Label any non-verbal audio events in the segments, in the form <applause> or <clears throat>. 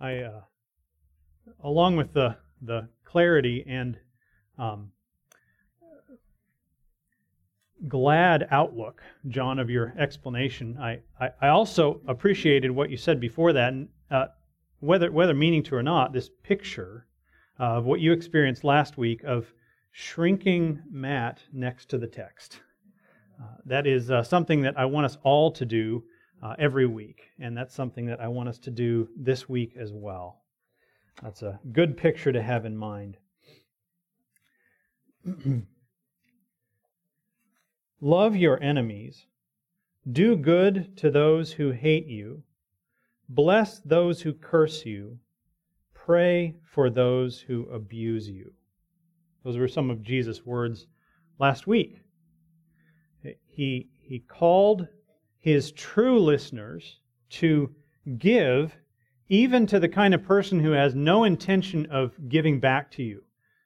I, uh, along with the the clarity and um, glad outlook, John, of your explanation, I, I, I, also appreciated what you said before that, and uh, whether whether meaning to or not, this picture of what you experienced last week of shrinking Matt next to the text. Uh, that is uh, something that I want us all to do uh, every week, and that's something that I want us to do this week as well. That's a good picture to have in mind. <clears throat> Love your enemies. Do good to those who hate you. Bless those who curse you. Pray for those who abuse you. Those were some of Jesus' words last week. He, he called his true listeners to give even to the kind of person who has no intention of giving back to you.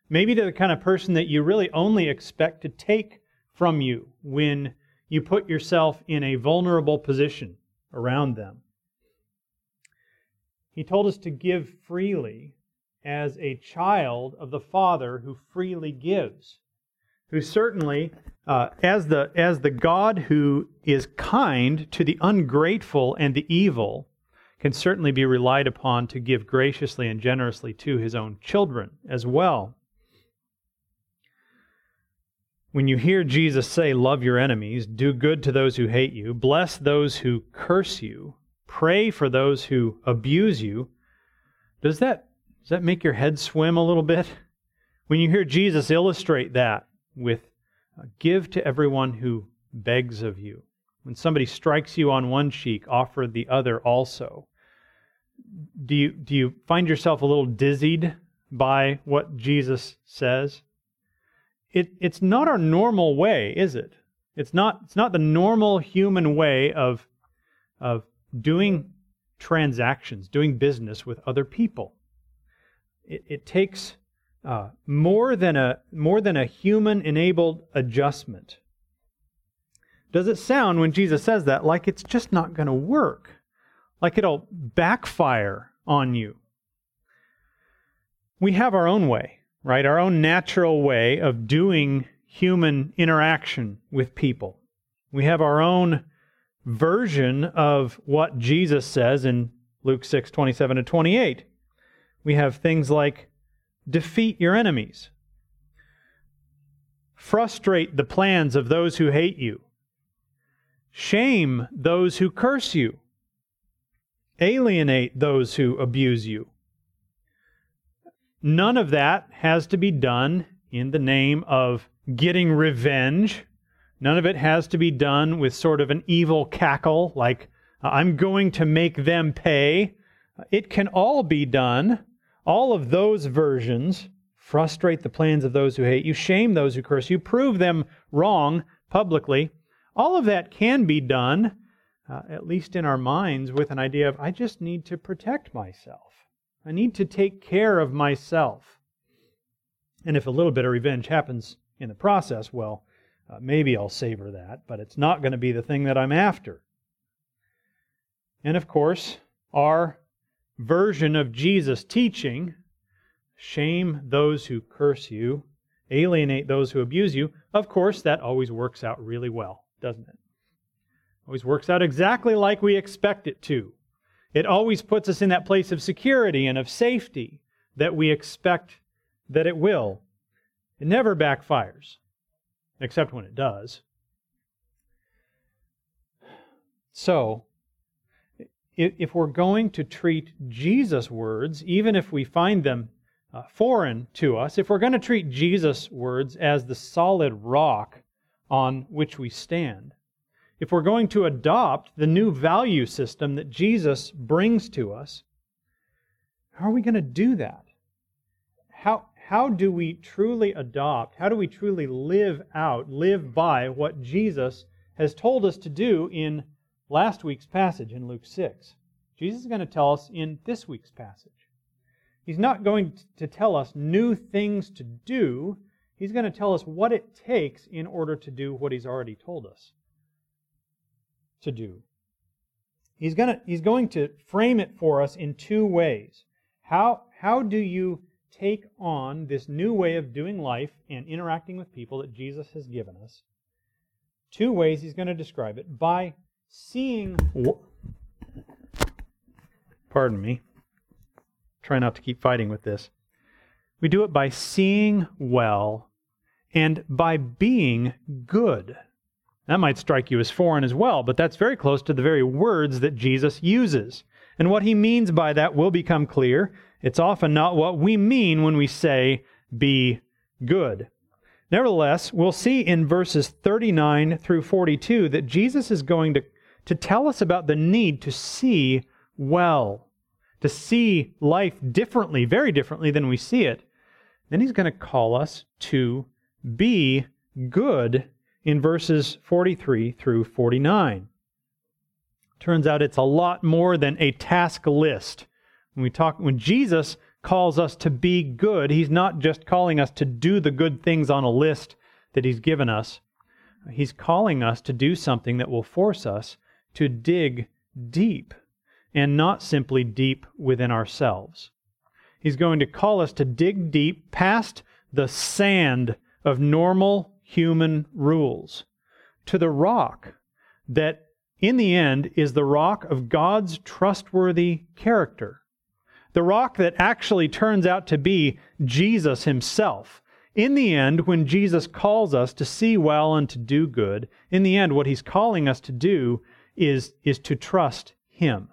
Maybe to the kind of person that you really only expect to take from you when you put yourself in a vulnerable position around them. He told us to give freely as a child of the Father who freely gives who certainly, uh, as, the, as the God who is kind to the ungrateful and the evil, can certainly be relied upon to give graciously and generously to his own children as well. When you hear Jesus say, Love your enemies, do good to those who hate you, bless those who curse you, pray for those who abuse you, does that, does that make your head swim a little bit? When you hear Jesus illustrate that, with uh, give to everyone who begs of you. When somebody strikes you on one cheek, offer the other also. Do you, do you find yourself a little dizzied by what Jesus says? It, it's not our normal way, is it? It's not, it's not the normal human way of, of doing transactions, doing business with other people. It, it takes uh, more than a more than a human enabled adjustment. Does it sound when Jesus says that like it's just not going to work? Like it'll backfire on you? We have our own way, right? Our own natural way of doing human interaction with people. We have our own version of what Jesus says in Luke 6 27 to 28. We have things like defeat your enemies, frustrate the plans of those who hate you, shame those who curse you, alienate those who abuse you. None of that has to be done in the name of getting revenge. None of it has to be done with sort of an evil cackle, like, I'm going to make them pay. It can all be done all of those versions frustrate the plans of those who hate you, shame those who curse you, prove them wrong publicly. All of that can be done, uh, at least in our minds, with an idea of, I just need to protect myself. I need to take care of myself. And if a little bit of revenge happens in the process, well, uh, maybe I'll savor that, but it's not going to be the thing that I'm after. And of course, our version of Jesus' teaching shame those who curse you, alienate those who abuse you. Of course, that always works out really well, doesn't it? Always works out exactly like we expect it to. It always puts us in that place of security and of safety that we expect that it will. It never backfires, except when it does. So, if we're going to treat Jesus' words, even if we find them uh, foreign to us, if we're going to treat Jesus' words as the solid rock on which we stand, if we're going to adopt the new value system that Jesus brings to us, how are we going to do that? How, how do we truly adopt, how do we truly live out, live by what Jesus has told us to do in last week's passage in Luke 6. Jesus is going to tell us in this week's passage. He's not going to tell us new things to do. He's going to tell us what it takes in order to do what he's already told us to do. he's, gonna, he's going to frame it for us in two ways. How, how do you take on this new way of doing life and interacting with people that Jesus has given us? Two ways he's going to describe it by seeing. Pardon me. Try not to keep fighting with this. We do it by seeing well and by being good. That might strike you as foreign as well, but that's very close to the very words that Jesus uses. And what he means by that will become clear. It's often not what we mean when we say, be good. Nevertheless, we'll see in verses 39 through 42 that Jesus is going to, to tell us about the need to see well, to see life differently, very differently than we see it. Then he's going to call us to be good in verses 43 through 49. Turns out it's a lot more than a task list. When we talk when Jesus calls us to be good, he's not just calling us to do the good things on a list that he's given us. He's calling us to do something that will force us to dig deep and not simply deep within ourselves. He's going to call us to dig deep past the sand of normal human rules to the rock that, in the end, is the rock of God's trustworthy character. The rock that actually turns out to be Jesus himself. In the end, when Jesus calls us to see well and to do good, in the end, what he's calling us to do is, is to trust him.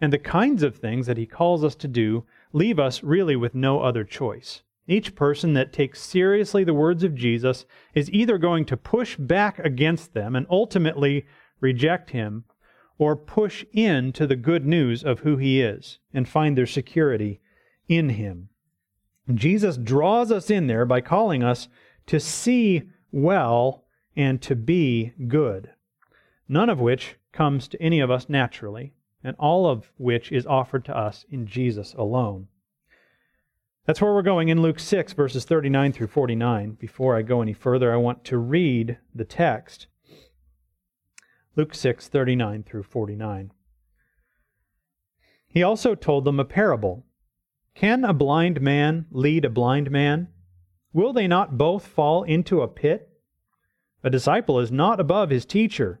And the kinds of things that he calls us to do leave us really with no other choice. Each person that takes seriously the words of Jesus is either going to push back against them and ultimately reject him, or push into the good news of who he is and find their security in him. Jesus draws us in there by calling us to see well and to be good, none of which comes to any of us naturally, and all of which is offered to us in Jesus alone. That's where we're going in Luke 6, verses 39 through 49. Before I go any further, I want to read the text. Luke 6, 39 through 49. He also told them a parable Can a blind man lead a blind man? Will they not both fall into a pit? A disciple is not above his teacher,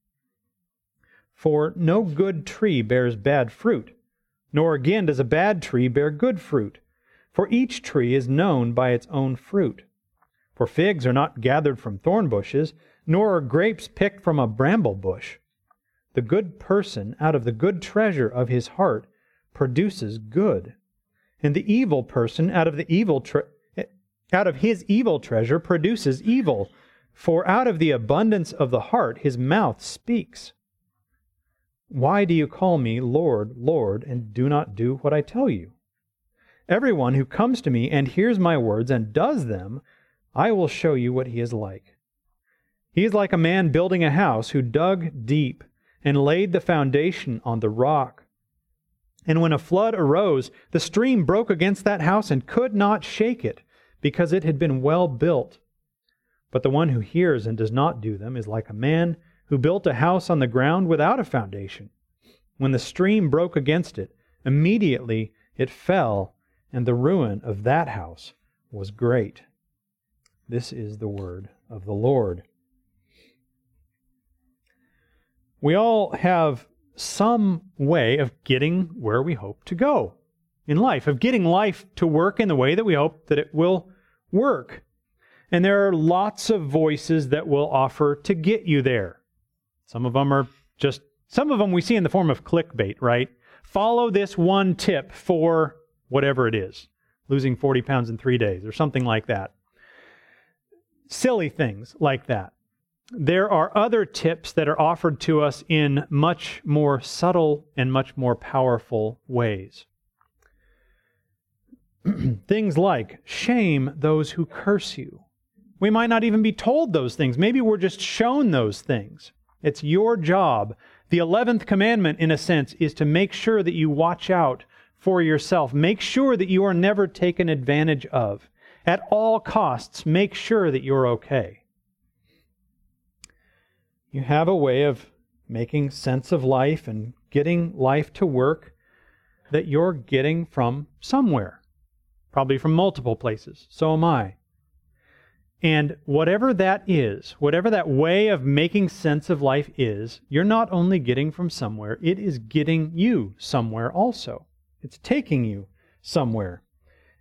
For no good tree bears bad fruit nor again does a bad tree bear good fruit, for each tree is known by its own fruit. For figs are not gathered from thorn bushes, nor are grapes picked from a bramble bush. The good person out of the good treasure of his heart produces good, and the evil person out of the evil tre- eh, out of his evil treasure produces evil, for out of the abundance of the heart his mouth speaks. Why do you call me Lord, Lord, and do not do what I tell you? Everyone who comes to me and hears my words and does them, I will show you what he is like. He is like a man building a house who dug deep and laid the foundation on the rock. And when a flood arose, the stream broke against that house and could not shake it, because it had been well built. But the one who hears and does not do them is like a man who built a house on the ground without a foundation. When the stream broke against it, immediately it fell, and the ruin of that house was great. This is the word of the Lord. We all have some way of getting where we hope to go in life, of getting life to work in the way that we hope that it will work. And there are lots of voices that will offer to get you there. Some of them are just, some of them we see in the form of clickbait, right? Follow this one tip for whatever it is, losing 40 pounds in three days or something like that. Silly things like that. there are other tips that are offered to us in much more subtle and much more powerful ways. <clears throat> things like shame those who curse you. We might not even be told those things. Maybe we're just shown those things. It's your job. The 11th commandment, in a sense, is to make sure that you watch out for yourself. Make sure that you are never taken advantage of. At all costs, make sure that you're okay. You have a way of making sense of life and getting life to work that you're getting from somewhere, probably from multiple places. So am I. And whatever that is, whatever that way of making sense of life is, you're not only getting from somewhere, it is getting you somewhere also. It's taking you somewhere.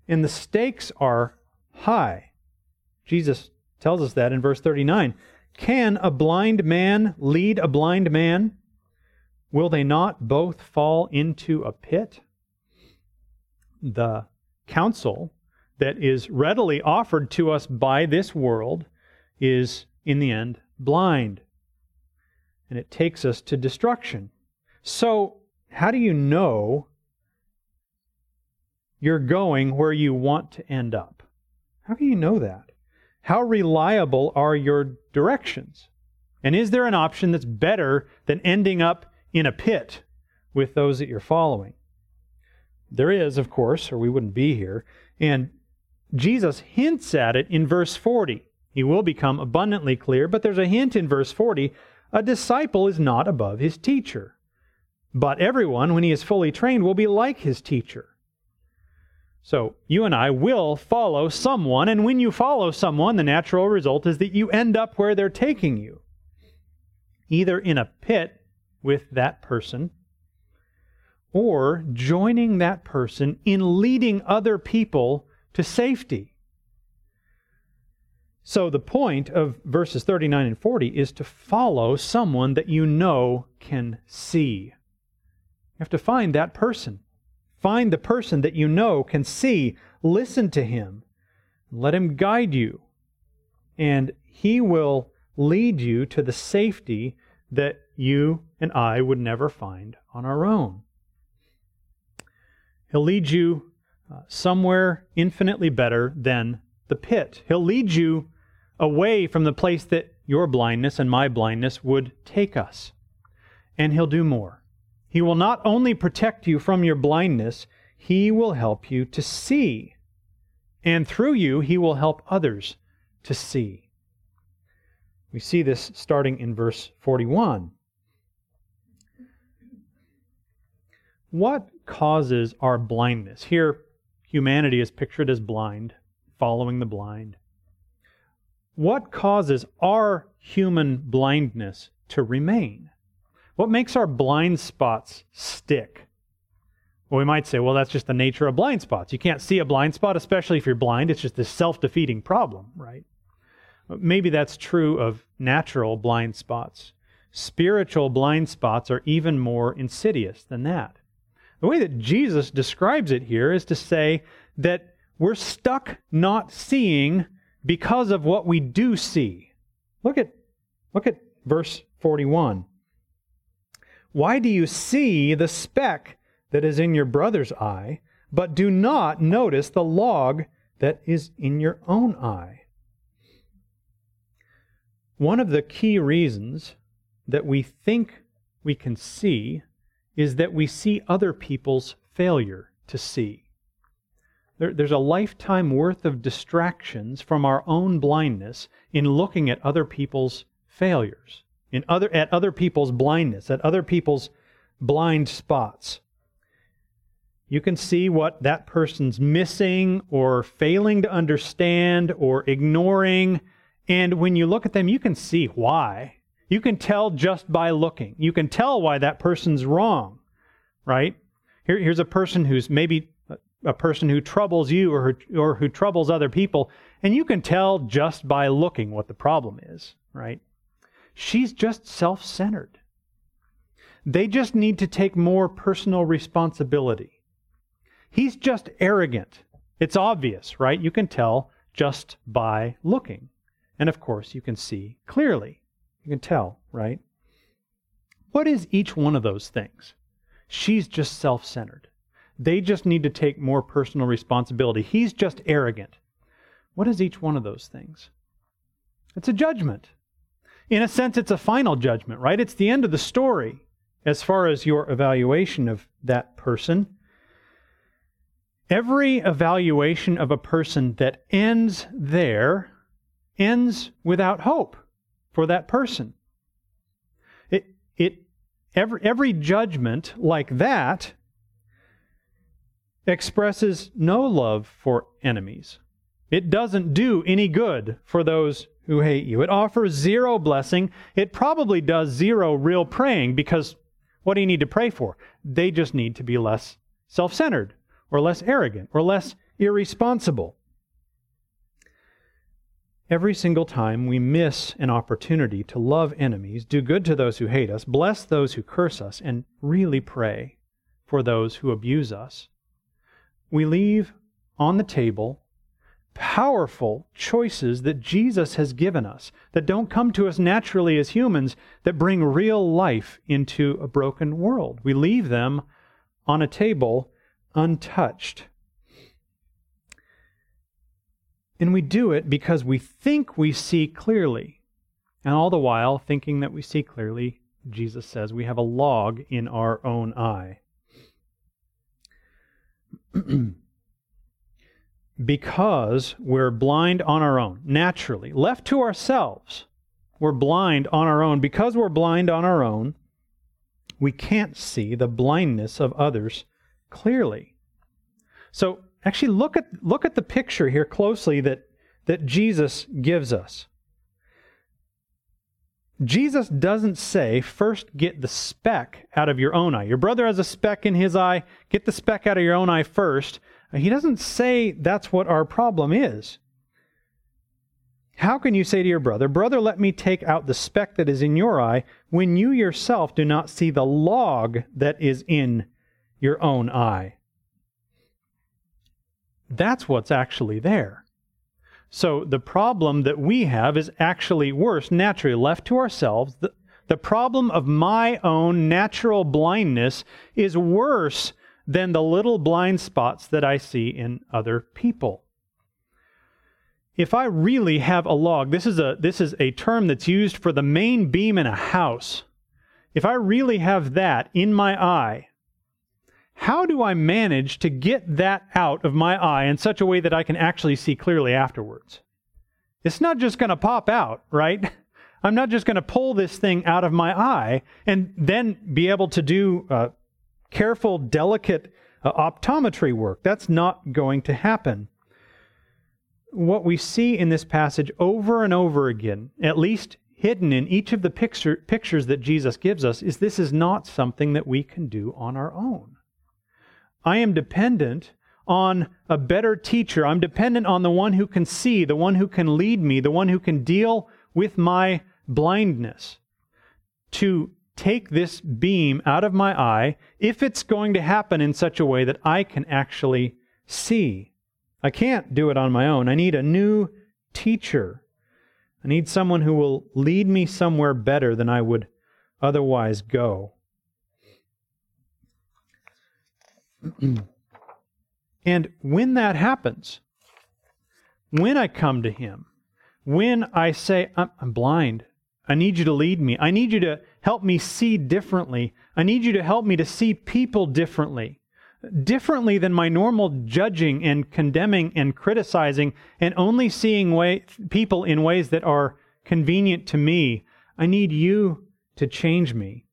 And the stakes are high. Jesus tells us that in verse 39. Can a blind man lead a blind man? Will they not both fall into a pit? The counsel that is readily offered to us by this world is, in the end, blind. And it takes us to destruction. So, how do you know you're going where you want to end up? How can you know that? How reliable are your directions? And is there an option that's better than ending up in a pit with those that you're following? There is, of course, or we wouldn't be here. And Jesus hints at it in verse 40. He will become abundantly clear, but there's a hint in verse 40 a disciple is not above his teacher. But everyone, when he is fully trained, will be like his teacher. So you and I will follow someone, and when you follow someone, the natural result is that you end up where they're taking you. Either in a pit with that person, or joining that person in leading other people to safety. So the point of verses 39 and 40 is to follow someone that you know can see. You have to find that person. Find the person that you know can see, listen to him, let him guide you, and he will lead you to the safety that you and I would never find on our own. He'll lead you somewhere infinitely better than the pit. He'll lead you away from the place that your blindness and my blindness would take us. And He'll do more. He will not only protect you from your blindness, He will help you to see. And through you, He will help others to see. We see this starting in verse 41. What causes our blindness? Here, humanity is pictured as blind, following the blind. What causes our human blindness to remain? What makes our blind spots stick? Well, we might say, well, that's just the nature of blind spots. You can't see a blind spot, especially if you're blind. It's just this self defeating problem, right? Maybe that's true of natural blind spots. Spiritual blind spots are even more insidious than that. The way that Jesus describes it here is to say that we're stuck not seeing because of what we do see. Look at, look at verse 41. Why do you see the speck that is in your brother's eye, but do not notice the log that is in your own eye? One of the key reasons that we think we can see is that we see other people's failure to see. There, there's a lifetime worth of distractions from our own blindness in looking at other people's failures in other, at other people's blindness, at other people's blind spots. You can see what that person's missing or failing to understand or ignoring. And when you look at them, you can see why. You can tell just by looking. You can tell why that person's wrong, right? Here, here's a person who's maybe a person who troubles you or, or who troubles other people, and you can tell just by looking what the problem is, right? She's just self centered. They just need to take more personal responsibility. He's just arrogant. It's obvious, right? You can tell just by looking. And of course, you can see clearly. You can tell, right? What is each one of those things? She's just self centered. They just need to take more personal responsibility. He's just arrogant. What is each one of those things? It's a judgment. In a sense, it's a final judgment, right? It's the end of the story as far as your evaluation of that person. Every evaluation of a person that ends there ends without hope for that person. It, it, every, every judgment like that expresses no love for enemies. It doesn't do any good for those who hate you. It offers zero blessing. It probably does zero real praying because what do you need to pray for? They just need to be less self centered or less arrogant or less irresponsible. Every single time we miss an opportunity to love enemies, do good to those who hate us, bless those who curse us, and really pray for those who abuse us, we leave on the table powerful choices that Jesus has given us that don't come to us naturally as humans, that bring real life into a broken world. We leave them on a table untouched. And we do it because we think we see clearly. And all the while, thinking that we see clearly, Jesus says we have a log in our own eye. <clears throat> because we're blind on our own, naturally. Left to ourselves, we're blind on our own. Because we're blind on our own, we can't see the blindness of others clearly. So actually look at look at the picture here closely that that Jesus gives us. Jesus doesn't say, first get the speck out of your own eye. Your brother has a speck in his eye, get the speck out of your own eye first. He doesn't say that's what our problem is. How can you say to your brother, Brother, let me take out the speck that is in your eye, when you yourself do not see the log that is in your own eye? That's what's actually there. So the problem that we have is actually worse, naturally, left to ourselves. The, the problem of my own natural blindness is worse than the little blind spots that I see in other people. If I really have a log, this is a, this is a term that's used for the main beam in a house. If I really have that in my eye, how do I manage to get that out of my eye in such a way that I can actually see clearly afterwards? It's not just going to pop out, right? <laughs> I'm not just going to pull this thing out of my eye and then be able to do uh, careful, delicate uh, optometry work. That's not going to happen. What we see in this passage over and over again, at least hidden in each of the picture, pictures that Jesus gives us, is this is not something that we can do on our own. I am dependent on a better teacher. I'm dependent on the one who can see, the one who can lead me, the one who can deal with my blindness to take this beam out of my eye if it's going to happen in such a way that I can actually see. I can't do it on my own. I need a new teacher. I need someone who will lead me somewhere better than I would otherwise go. <clears throat> and when that happens, when I come to Him, when I say, I'm, I'm blind, I need you to lead me. I need you to help me see differently. I need you to help me to see people differently. Differently than my normal judging and condemning and criticizing and only seeing way, people in ways that are convenient to me. I need you to change me.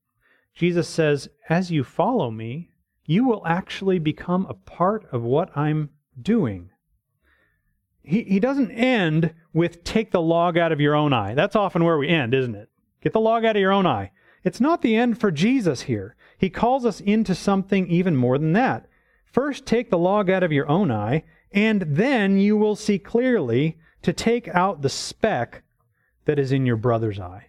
Jesus says, as you follow me, you will actually become a part of what I'm doing he, he doesn't end with take the log out of your own eye. That's often where we end, isn't it? Get the log out of your own eye. It's not the end for Jesus here. He calls us into something even more than that. First, take the log out of your own eye, and then you will see clearly to take out the speck that is in your brother's eye.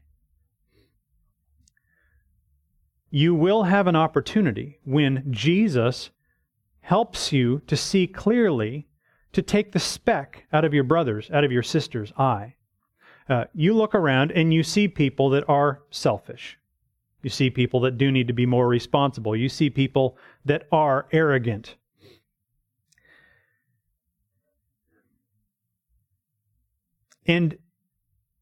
You will have an opportunity when Jesus helps you to see clearly to take the speck out of your brother's, out of your sister's eye. Uh, you look around and you see people that are selfish. You see people that do need to be more responsible. You see people that are arrogant. And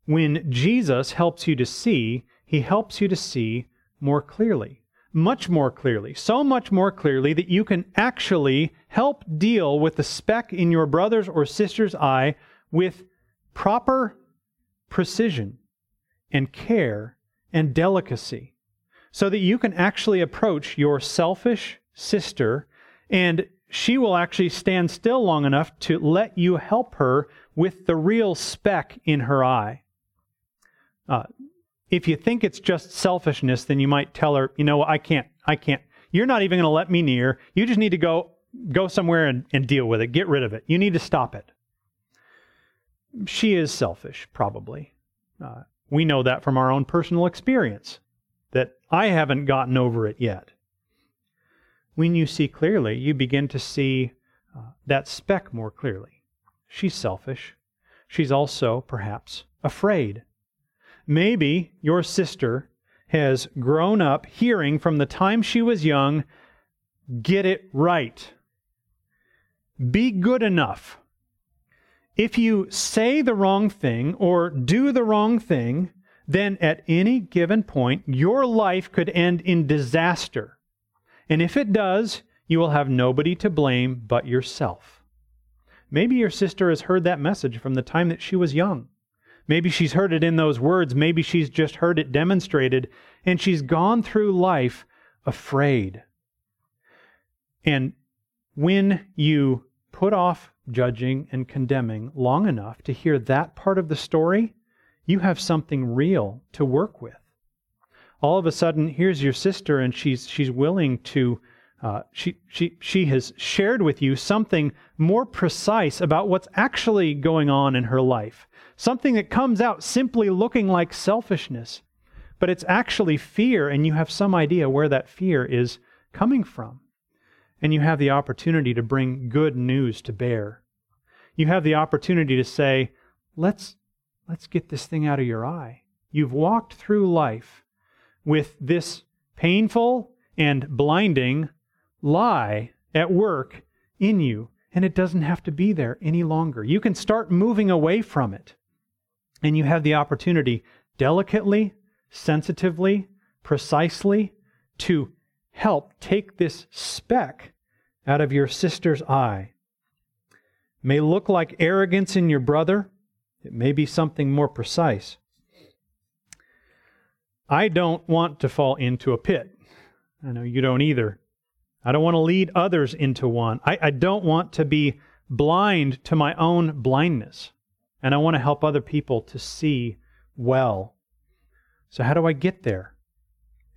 when Jesus helps you to see, he helps you to see more clearly, much more clearly, so much more clearly that you can actually help deal with the speck in your brother's or sister's eye with proper precision and care and delicacy so that you can actually approach your selfish sister and she will actually stand still long enough to let you help her with the real speck in her eye. Uh, if you think it's just selfishness, then you might tell her, you know, I can't, I can't. You're not even going to let me near. You just need to go, go somewhere and, and deal with it. Get rid of it. You need to stop it. She is selfish, probably. Uh, we know that from our own personal experience, that I haven't gotten over it yet. When you see clearly, you begin to see uh, that speck more clearly. She's selfish. She's also, perhaps, afraid. Maybe your sister has grown up hearing from the time she was young get it right. Be good enough. If you say the wrong thing or do the wrong thing, then at any given point, your life could end in disaster. And if it does, you will have nobody to blame but yourself. Maybe your sister has heard that message from the time that she was young. Maybe she's heard it in those words. Maybe she's just heard it demonstrated, and she's gone through life afraid. And when you put off judging and condemning long enough to hear that part of the story, you have something real to work with. All of a sudden, here's your sister, and she's she's willing to. Uh, she she she has shared with you something more precise about what's actually going on in her life something that comes out simply looking like selfishness, but it's actually fear, and you have some idea where that fear is coming from. And you have the opportunity to bring good news to bear. You have the opportunity to say, let's, let's get this thing out of your eye. You've walked through life with this painful and blinding lie at work in you, and it doesn't have to be there any longer. You can start moving away from it. And you have the opportunity delicately, sensitively, precisely to help take this speck out of your sister's eye. It may look like arrogance in your brother, it may be something more precise. I don't want to fall into a pit. I know you don't either. I don't want to lead others into one. I, I don't want to be blind to my own blindness and I want to help other people to see well. So, how do I get there?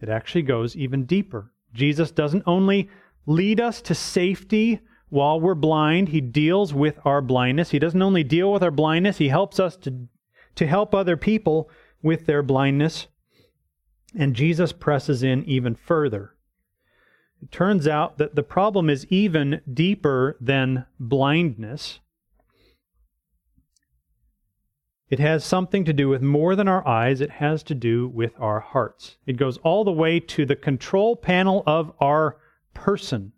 It actually goes even deeper. Jesus doesn't only lead us to safety while we're blind, He deals with our blindness. He doesn't only deal with our blindness, He helps us to, to help other people with their blindness. And Jesus presses in even further. It turns out that the problem is even deeper than blindness. It has something to do with more than our eyes, it has to do with our hearts. It goes all the way to the control panel of our person.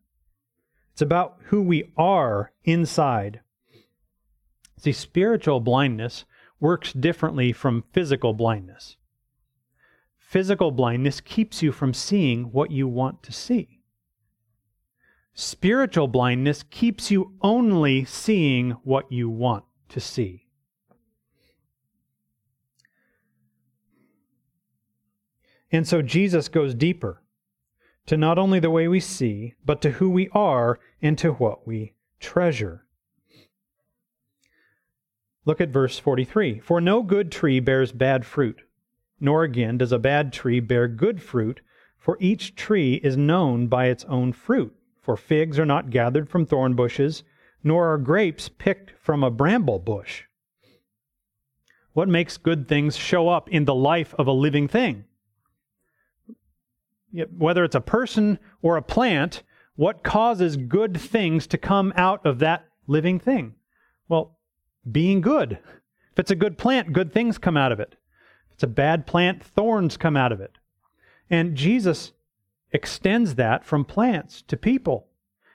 It's about who we are inside. See, spiritual blindness works differently from physical blindness. Physical blindness keeps you from seeing what you want to see. Spiritual blindness keeps you only seeing what you want to see. And so Jesus goes deeper to not only the way we see, but to who we are and to what we treasure. Look at verse 43. For no good tree bears bad fruit, nor again does a bad tree bear good fruit, for each tree is known by its own fruit. For figs are not gathered from thorn bushes, nor are grapes picked from a bramble bush. What makes good things show up in the life of a living thing? Whether it's a person or a plant, what causes good things to come out of that living thing? Well, being good, If it's a good plant, good things come out of it. If it's a bad plant, thorns come out of it. And Jesus extends that from plants to people.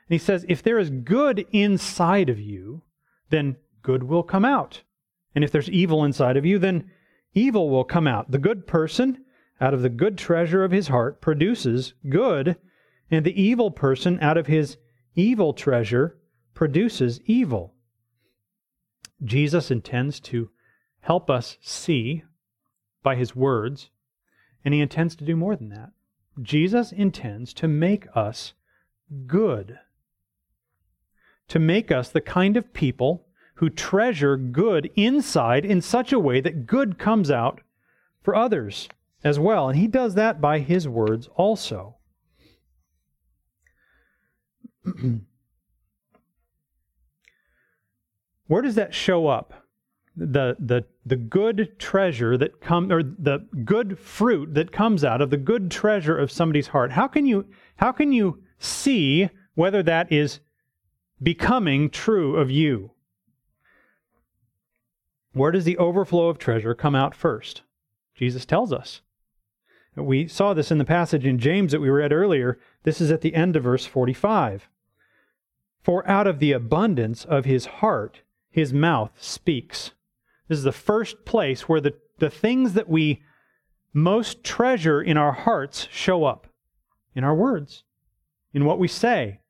And he says, if there is good inside of you, then good will come out. And if there's evil inside of you, then evil will come out. The good person, out of the good treasure of his heart, produces good, and the evil person, out of his evil treasure, produces evil. Jesus intends to help us see by his words, and he intends to do more than that. Jesus intends to make us good, to make us the kind of people who treasure good inside in such a way that good comes out for others as well. And he does that by his words also. <clears throat> Where does that show up? The, the, the good treasure that come or the good fruit that comes out of the good treasure of somebody's heart. How can you how can you see whether that is becoming true of you? Where does the overflow of treasure come out first? Jesus tells us. We saw this in the passage in James that we read earlier. This is at the end of verse 45. For out of the abundance of his heart, his mouth speaks. This is the first place where the, the things that we most treasure in our hearts show up in our words, in what we say.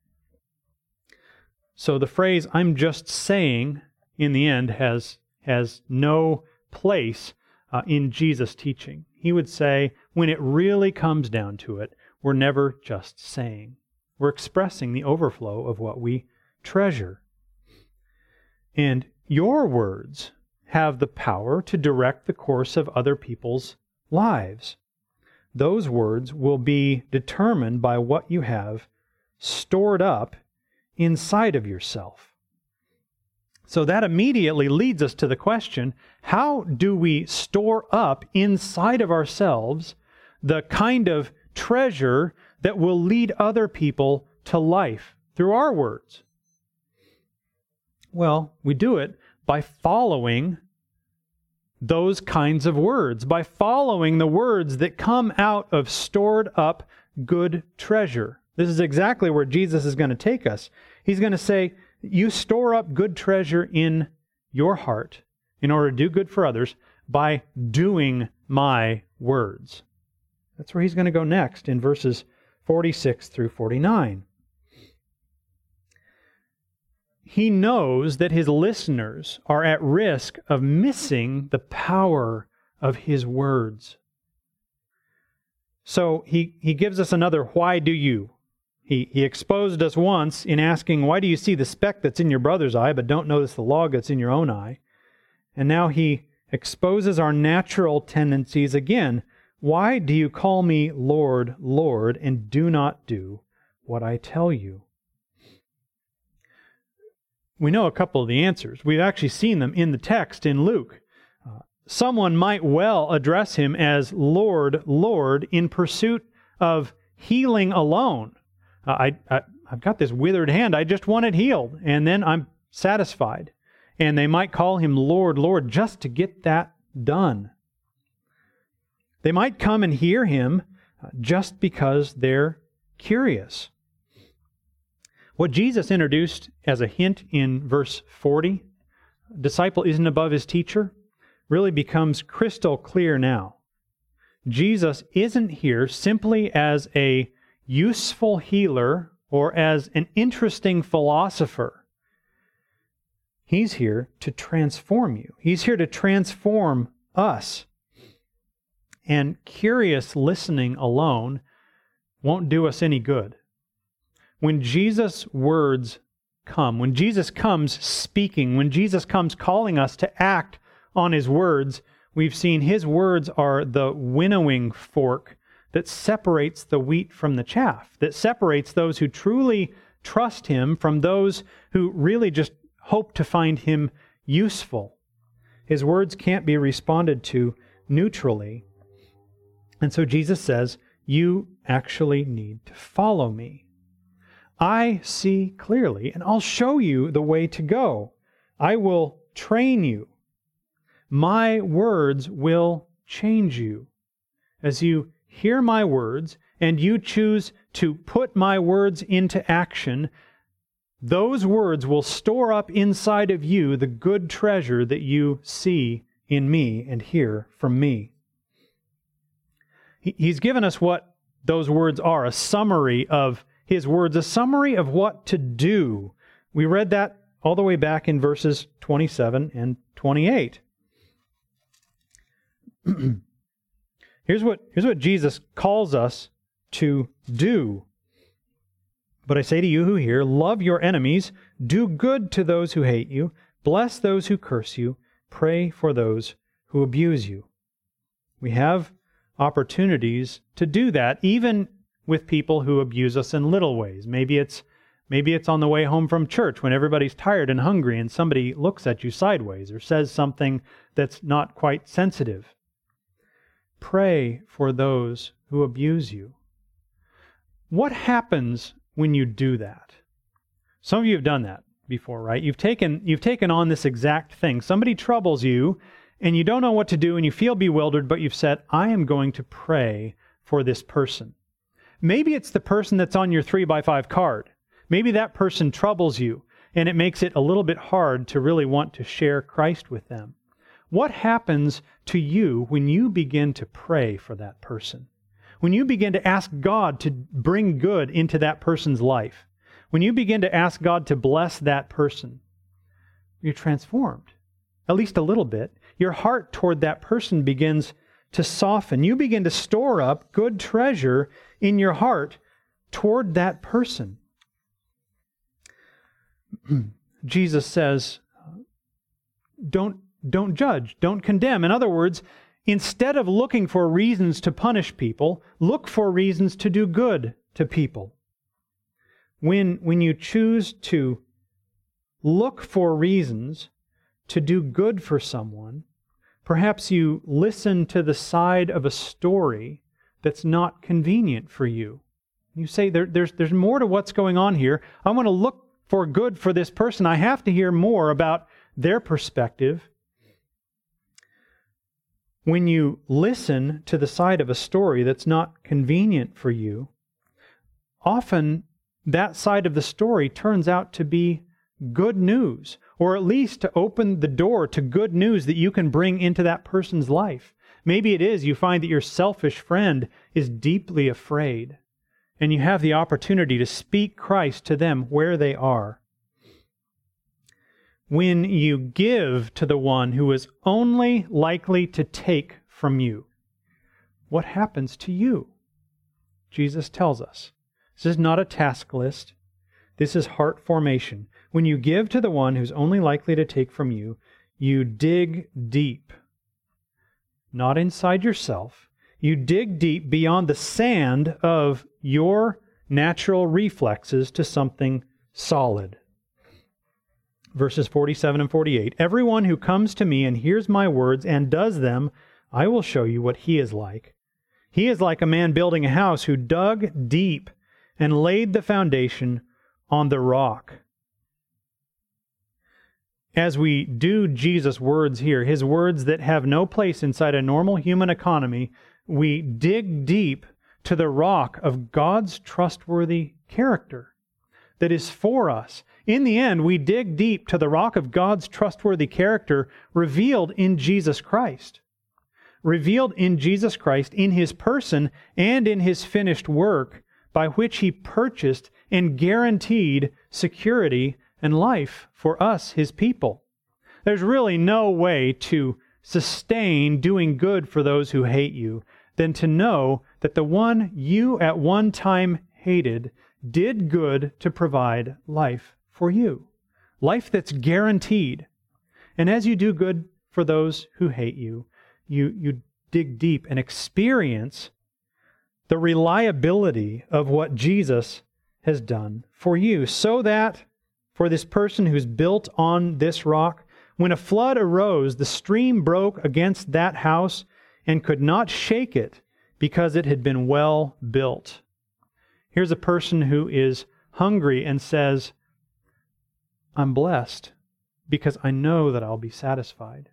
So the phrase, I'm just saying, in the end, has has no place uh, in Jesus' teaching. He would say, when it really comes down to it, we're never just saying. We're expressing the overflow of what we treasure. And your words have the power to direct the course of other people's lives. Those words will be determined by what you have stored up inside of yourself. So that immediately leads us to the question how do we store up inside of ourselves the kind of treasure that will lead other people to life through our words? Well, we do it by following those kinds of words, by following the words that come out of stored up good treasure. This is exactly where Jesus is going to take us. He's going to say, you store up good treasure in your heart in order to do good for others by doing my words. That's where he's going to go next in verses 46 through 49. He knows that his listeners are at risk of missing the power of his words. So he, he gives us another why do you? He, he exposed us once in asking, Why do you see the speck that's in your brother's eye, but don't notice the log that's in your own eye? And now he exposes our natural tendencies again. Why do you call me Lord, Lord, and do not do what I tell you? We know a couple of the answers. We've actually seen them in the text in Luke. Uh, someone might well address him as Lord, Lord, in pursuit of healing alone I, I I've got this withered hand. I just want it healed, and then I'm satisfied. And they might call him Lord, Lord, just to get that done. They might come and hear him uh, just because they're curious. What Jesus introduced as a hint in verse 40, disciple isn't above his teacher, really becomes crystal clear now. Jesus isn't here simply as a useful healer or as an interesting philosopher. He's here to transform you. He's here to transform us. And curious listening alone won't do us any good. When Jesus' words come, when Jesus comes speaking, when Jesus comes calling us to act on his words, we've seen his words are the winnowing fork that separates the wheat from the chaff, that separates those who truly trust Him from those who really just hope to find Him useful. His words can't be responded to neutrally. And so Jesus says, You actually need to follow me. I see clearly, and I'll show you the way to go. I will train you. my words will change you. As you hear my words and you choose to put my words into action, those words will store up inside of you the good treasure that you see in me and hear from me. He's given us what those words are a summary of his words, a summary of what to do. We read that all the way back in verses 27 and 28. <clears throat> here's, what, here's what Jesus calls us to do. But I say to you who hear, love your enemies, do good to those who hate you, bless those who curse you, pray for those who abuse you. We have opportunities to do that, even with people who abuse us in little ways. Maybe it's maybe it's on the way home from church when everybody's tired and hungry and somebody looks at you sideways or says something that's not quite sensitive. Pray for those who abuse you. What happens when you do that? Some of you have done that before, right? You've taken you've taken on this exact thing. Somebody troubles you and you don't know what to do and you feel bewildered, but you've said, "I am going to pray for this person." Maybe it's the person that's on your 3 by 5 card. Maybe that person troubles you and it makes it a little bit hard to really want to share Christ with them. What happens to you when you begin to pray for that person? When you begin to ask God to bring good into that person's life? When you begin to ask God to bless that person? You're transformed, at least a little bit. Your heart toward that person begins to soften. You begin to store up good treasure in your heart toward that person. <clears throat> Jesus says, don't, don't judge, don't condemn. In other words, instead of looking for reasons to punish people, look for reasons to do good to people. When, when you choose to look for reasons to do good for someone, perhaps you listen to the side of a story that's not convenient for you. You say, there, there's, there's more to what's going on here. I want to look for good for this person. I have to hear more about their perspective. When you listen to the side of a story that's not convenient for you, often that side of the story turns out to be good news, or at least to open the door to good news that you can bring into that person's life. Maybe it is you find that your selfish friend is deeply afraid, and you have the opportunity to speak Christ to them where they are. When you give to the one who is only likely to take from you, what happens to you? Jesus tells us. This is not a task list. This is heart formation. When you give to the one who's only likely to take from you, you dig deep not inside yourself. You dig deep beyond the sand of your natural reflexes to something solid. Verses 47 and 48 Everyone who comes to me and hears my words and does them, I will show you what he is like. He is like a man building a house who dug deep and laid the foundation on the rock as we do Jesus' words here, his words that have no place inside a normal human economy, we dig deep to the rock of God's trustworthy character that is for us. In the end, we dig deep to the rock of God's trustworthy character revealed in Jesus Christ. Revealed in Jesus Christ, in his person and in his finished work, by which he purchased and guaranteed security and life for us, his people. There's really no way to sustain doing good for those who hate you than to know that the one you at one time hated did good to provide life for you. Life that's guaranteed. And as you do good for those who hate you, you, you dig deep and experience the reliability of what Jesus has done for you, so that for this person who's built on this rock. When a flood arose, the stream broke against that house and could not shake it because it had been well built. Here's a person who is hungry and says, I'm blessed because I know that I'll be satisfied.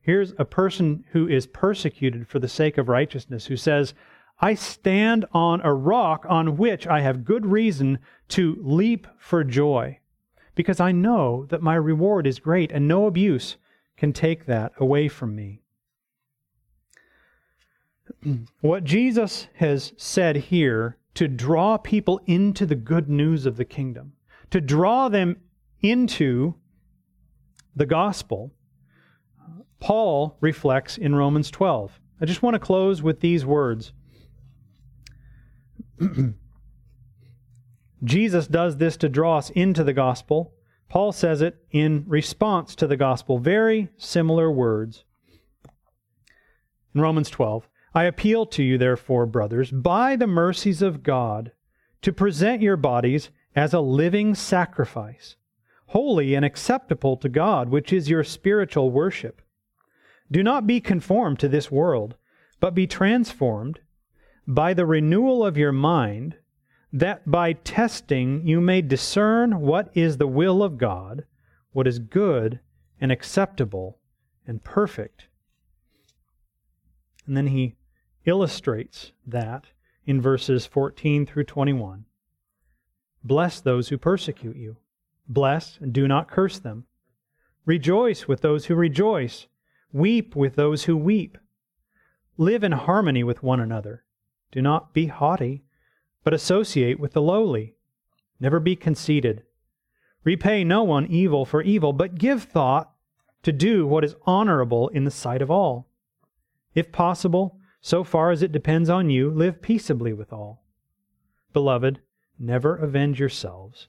Here's a person who is persecuted for the sake of righteousness, who says, I stand on a rock on which I have good reason to leap for joy, because I know that my reward is great, and no abuse can take that away from me. What Jesus has said here to draw people into the good news of the kingdom, to draw them into the gospel, Paul reflects in Romans 12. I just want to close with these words. <clears throat> Jesus does this to draw us into the gospel. Paul says it in response to the gospel. Very similar words. In Romans 12, I appeal to you, therefore, brothers, by the mercies of God, to present your bodies as a living sacrifice, holy and acceptable to God, which is your spiritual worship. Do not be conformed to this world, but be transformed by the renewal of your mind, that by testing you may discern what is the will of God, what is good and acceptable and perfect. And then he illustrates that in verses 14 through 21. Bless those who persecute you. Bless and do not curse them. Rejoice with those who rejoice. Weep with those who weep. Live in harmony with one another. Do not be haughty, but associate with the lowly. Never be conceited. Repay no one evil for evil, but give thought to do what is honorable in the sight of all. If possible, so far as it depends on you, live peaceably with all. Beloved, never avenge yourselves,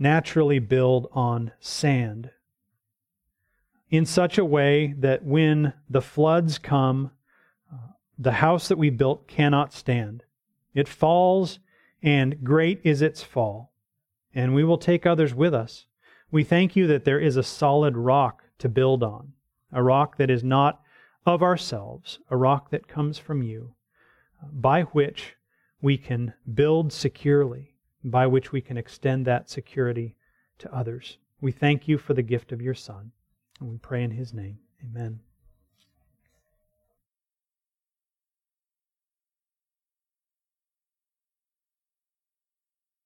naturally build on sand in such a way that when the floods come, uh, the house that we built cannot stand. It falls, and great is its fall. And we will take others with us. We thank you that there is a solid rock to build on, a rock that is not of ourselves, a rock that comes from you, by which we can build securely, by which we can extend that security to others. We thank you for the gift of your Son, and we pray in his name. Amen.